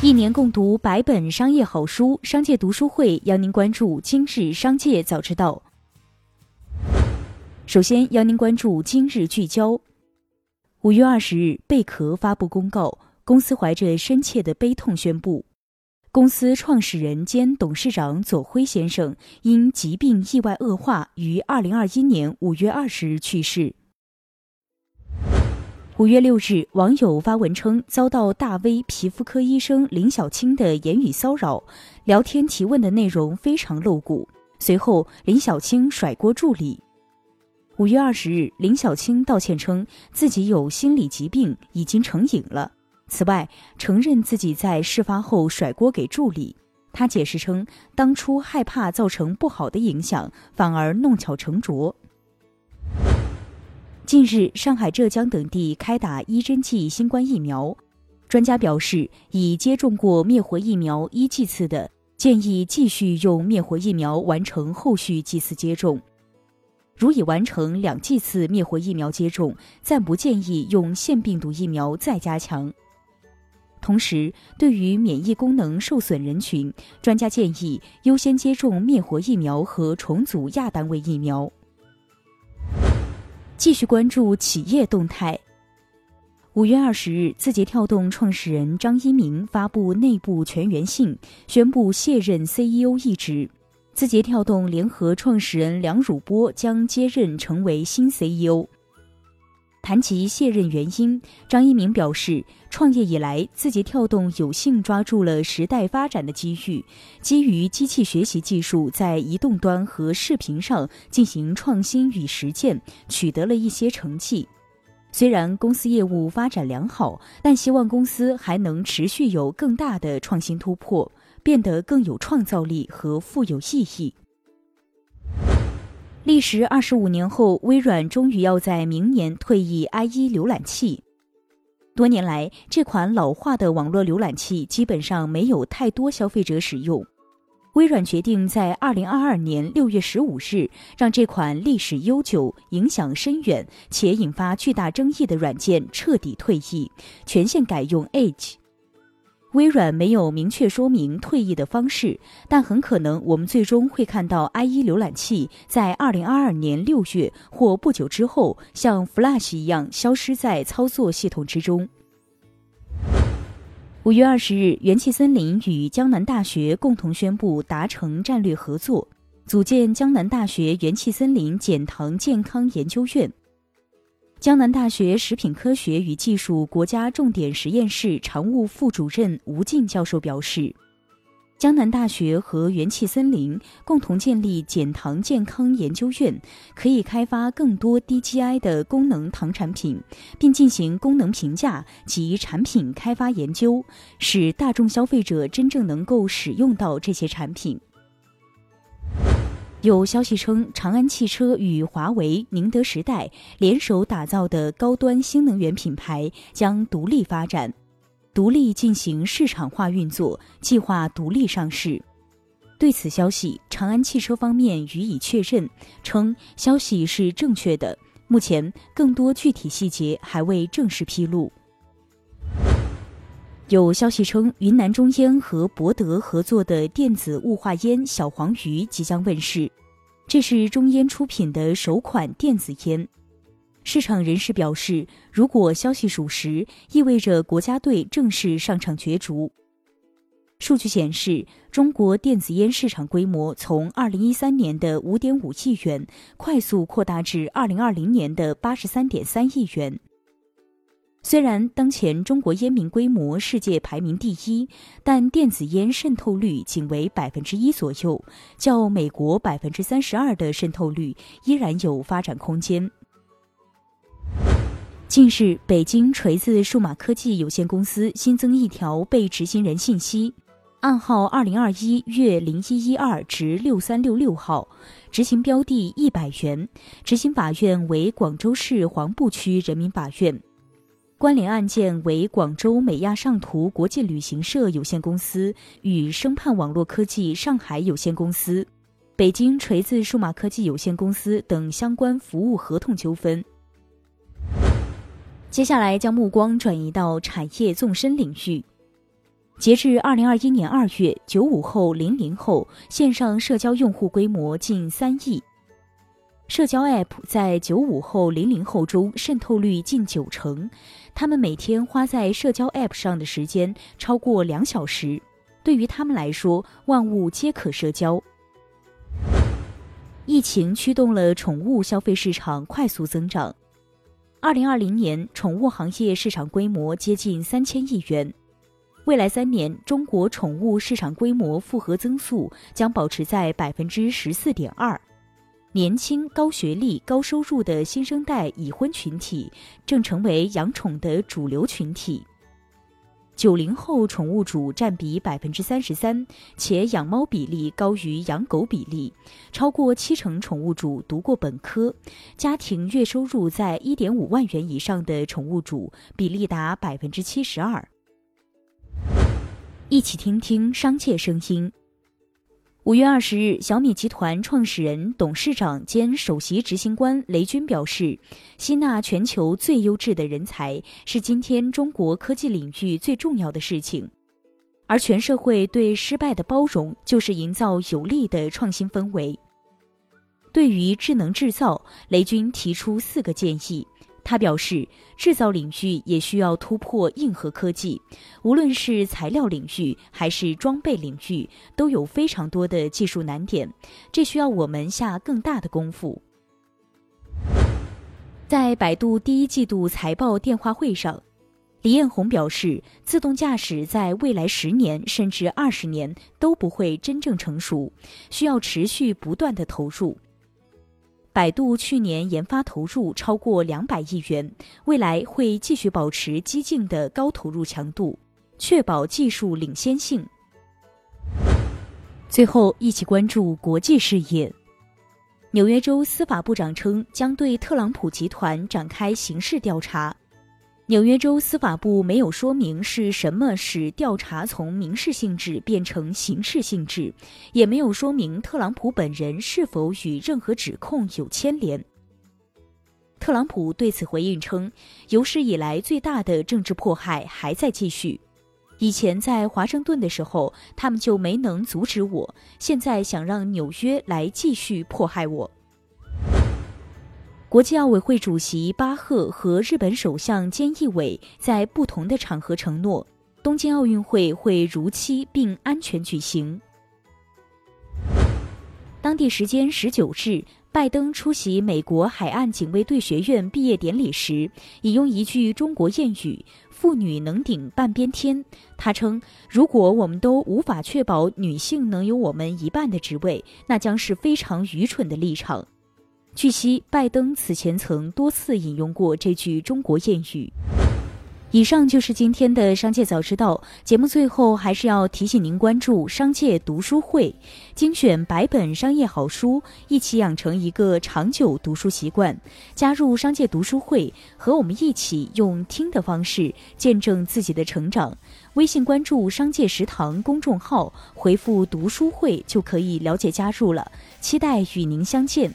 一年共读百本商业好书，商界读书会邀您关注今日商界早知道。首先邀您关注今日聚焦。五月二十日，贝壳发布公告，公司怀着深切的悲痛宣布，公司创始人兼董事长左晖先生因疾病意外恶化，于二零二一年五月二十日去世。五月六日，网友发文称遭到大 V 皮肤科医生林小青的言语骚扰，聊天提问的内容非常露骨。随后，林小青甩锅助理。五月二十日，林小青道歉称自己有心理疾病，已经成瘾了。此外，承认自己在事发后甩锅给助理。他解释称，当初害怕造成不好的影响，反而弄巧成拙。近日，上海、浙江等地开打一针剂新冠疫苗，专家表示，已接种过灭活疫苗一剂次的，建议继续用灭活疫苗完成后续剂次接种。如已完成两剂次灭活疫苗接种，暂不建议用腺病毒疫苗再加强。同时，对于免疫功能受损人群，专家建议优先接种灭活疫苗和重组亚单位疫苗。继续关注企业动态。五月二十日，字节跳动创始人张一鸣发布内部全员信，宣布卸任 CEO 一职。字节跳动联合创始人梁汝波将接任成为新 CEO。谈及卸任原因，张一鸣表示，创业以来，字节跳动有幸抓住了时代发展的机遇，基于机器学习技术，在移动端和视频上进行创新与实践，取得了一些成绩。虽然公司业务发展良好，但希望公司还能持续有更大的创新突破。变得更有创造力和富有意义。历时二十五年后，微软终于要在明年退役 IE 浏览器。多年来，这款老化的网络浏览器基本上没有太多消费者使用。微软决定在二零二二年六月十五日，让这款历史悠久、影响深远且引发巨大争议的软件彻底退役，全线改用 Edge。微软没有明确说明退役的方式，但很可能我们最终会看到 IE 浏览器在2022年6月或不久之后，像 Flash 一样消失在操作系统之中。五月二十日，元气森林与江南大学共同宣布达成战略合作，组建江南大学元气森林减糖健康研究院。江南大学食品科学与技术国家重点实验室常务副主任吴静教授表示，江南大学和元气森林共同建立减糖健康研究院，可以开发更多低 GI 的功能糖产品，并进行功能评价及产品开发研究，使大众消费者真正能够使用到这些产品。有消息称，长安汽车与华为、宁德时代联手打造的高端新能源品牌将独立发展，独立进行市场化运作，计划独立上市。对此消息，长安汽车方面予以确认，称消息是正确的。目前，更多具体细节还未正式披露。有消息称，云南中烟和博德合作的电子雾化烟小黄鱼即将问世，这是中烟出品的首款电子烟。市场人士表示，如果消息属实，意味着国家队正式上场角逐。数据显示，中国电子烟市场规模从2013年的5.5亿元快速扩大至2020年的83.3亿元。虽然当前中国烟民规模世界排名第一，但电子烟渗透率仅为百分之一左右，较美国百分之三十二的渗透率依然有发展空间。近日，北京锤子数码科技有限公司新增一条被执行人信息，暗号二零二一月零一一二至六三六六号，执行标的一百元，执行法院为广州市黄埔区人民法院。关联案件为广州美亚上图国际旅行社有限公司与生盼网络科技上海有限公司、北京锤子数码科技有限公司等相关服务合同纠纷。接下来将目光转移到产业纵深领域。截至二零二一年二月，九五后、零零后线上社交用户规模近三亿。社交 App 在九五后、零零后中渗透率近九成，他们每天花在社交 App 上的时间超过两小时。对于他们来说，万物皆可社交。疫情驱动了宠物消费市场快速增长。二零二零年，宠物行业市场规模接近三千亿元。未来三年，中国宠物市场规模复合增速将保持在百分之十四点二。年轻、高学历、高收入的新生代已婚群体正成为养宠的主流群体。九零后宠物主占比百分之三十三，且养猫比例高于养狗比例。超过七成宠物主读过本科，家庭月收入在一点五万元以上的宠物主比例达百分之七十二。一起听听商界声音。五月二十日，小米集团创始人、董事长兼首席执行官雷军表示，吸纳全球最优质的人才是今天中国科技领域最重要的事情，而全社会对失败的包容，就是营造有利的创新氛围。对于智能制造，雷军提出四个建议。他表示，制造领域也需要突破硬核科技，无论是材料领域还是装备领域，都有非常多的技术难点，这需要我们下更大的功夫。在百度第一季度财报电话会上，李彦宏表示，自动驾驶在未来十年甚至二十年都不会真正成熟，需要持续不断的投入。百度去年研发投入超过两百亿元，未来会继续保持激进的高投入强度，确保技术领先性。最后，一起关注国际事业。纽约州司法部长称，将对特朗普集团展开刑事调查。纽约州司法部没有说明是什么使调查从民事性质变成刑事性质，也没有说明特朗普本人是否与任何指控有牵连。特朗普对此回应称，有史以来最大的政治迫害还在继续。以前在华盛顿的时候，他们就没能阻止我，现在想让纽约来继续迫害我。国际奥委会主席巴赫和日本首相菅义伟在不同的场合承诺，东京奥运会会如期并安全举行。当地时间十九日，拜登出席美国海岸警卫队学院毕业典礼时，引用一句中国谚语：“妇女能顶半边天。”他称：“如果我们都无法确保女性能有我们一半的职位，那将是非常愚蠢的立场。”据悉，拜登此前曾多次引用过这句中国谚语。以上就是今天的商界早知道节目。最后，还是要提醒您关注商界读书会，精选百本商业好书，一起养成一个长久读书习惯。加入商界读书会，和我们一起用听的方式见证自己的成长。微信关注“商界食堂”公众号，回复“读书会”就可以了解加入了。期待与您相见。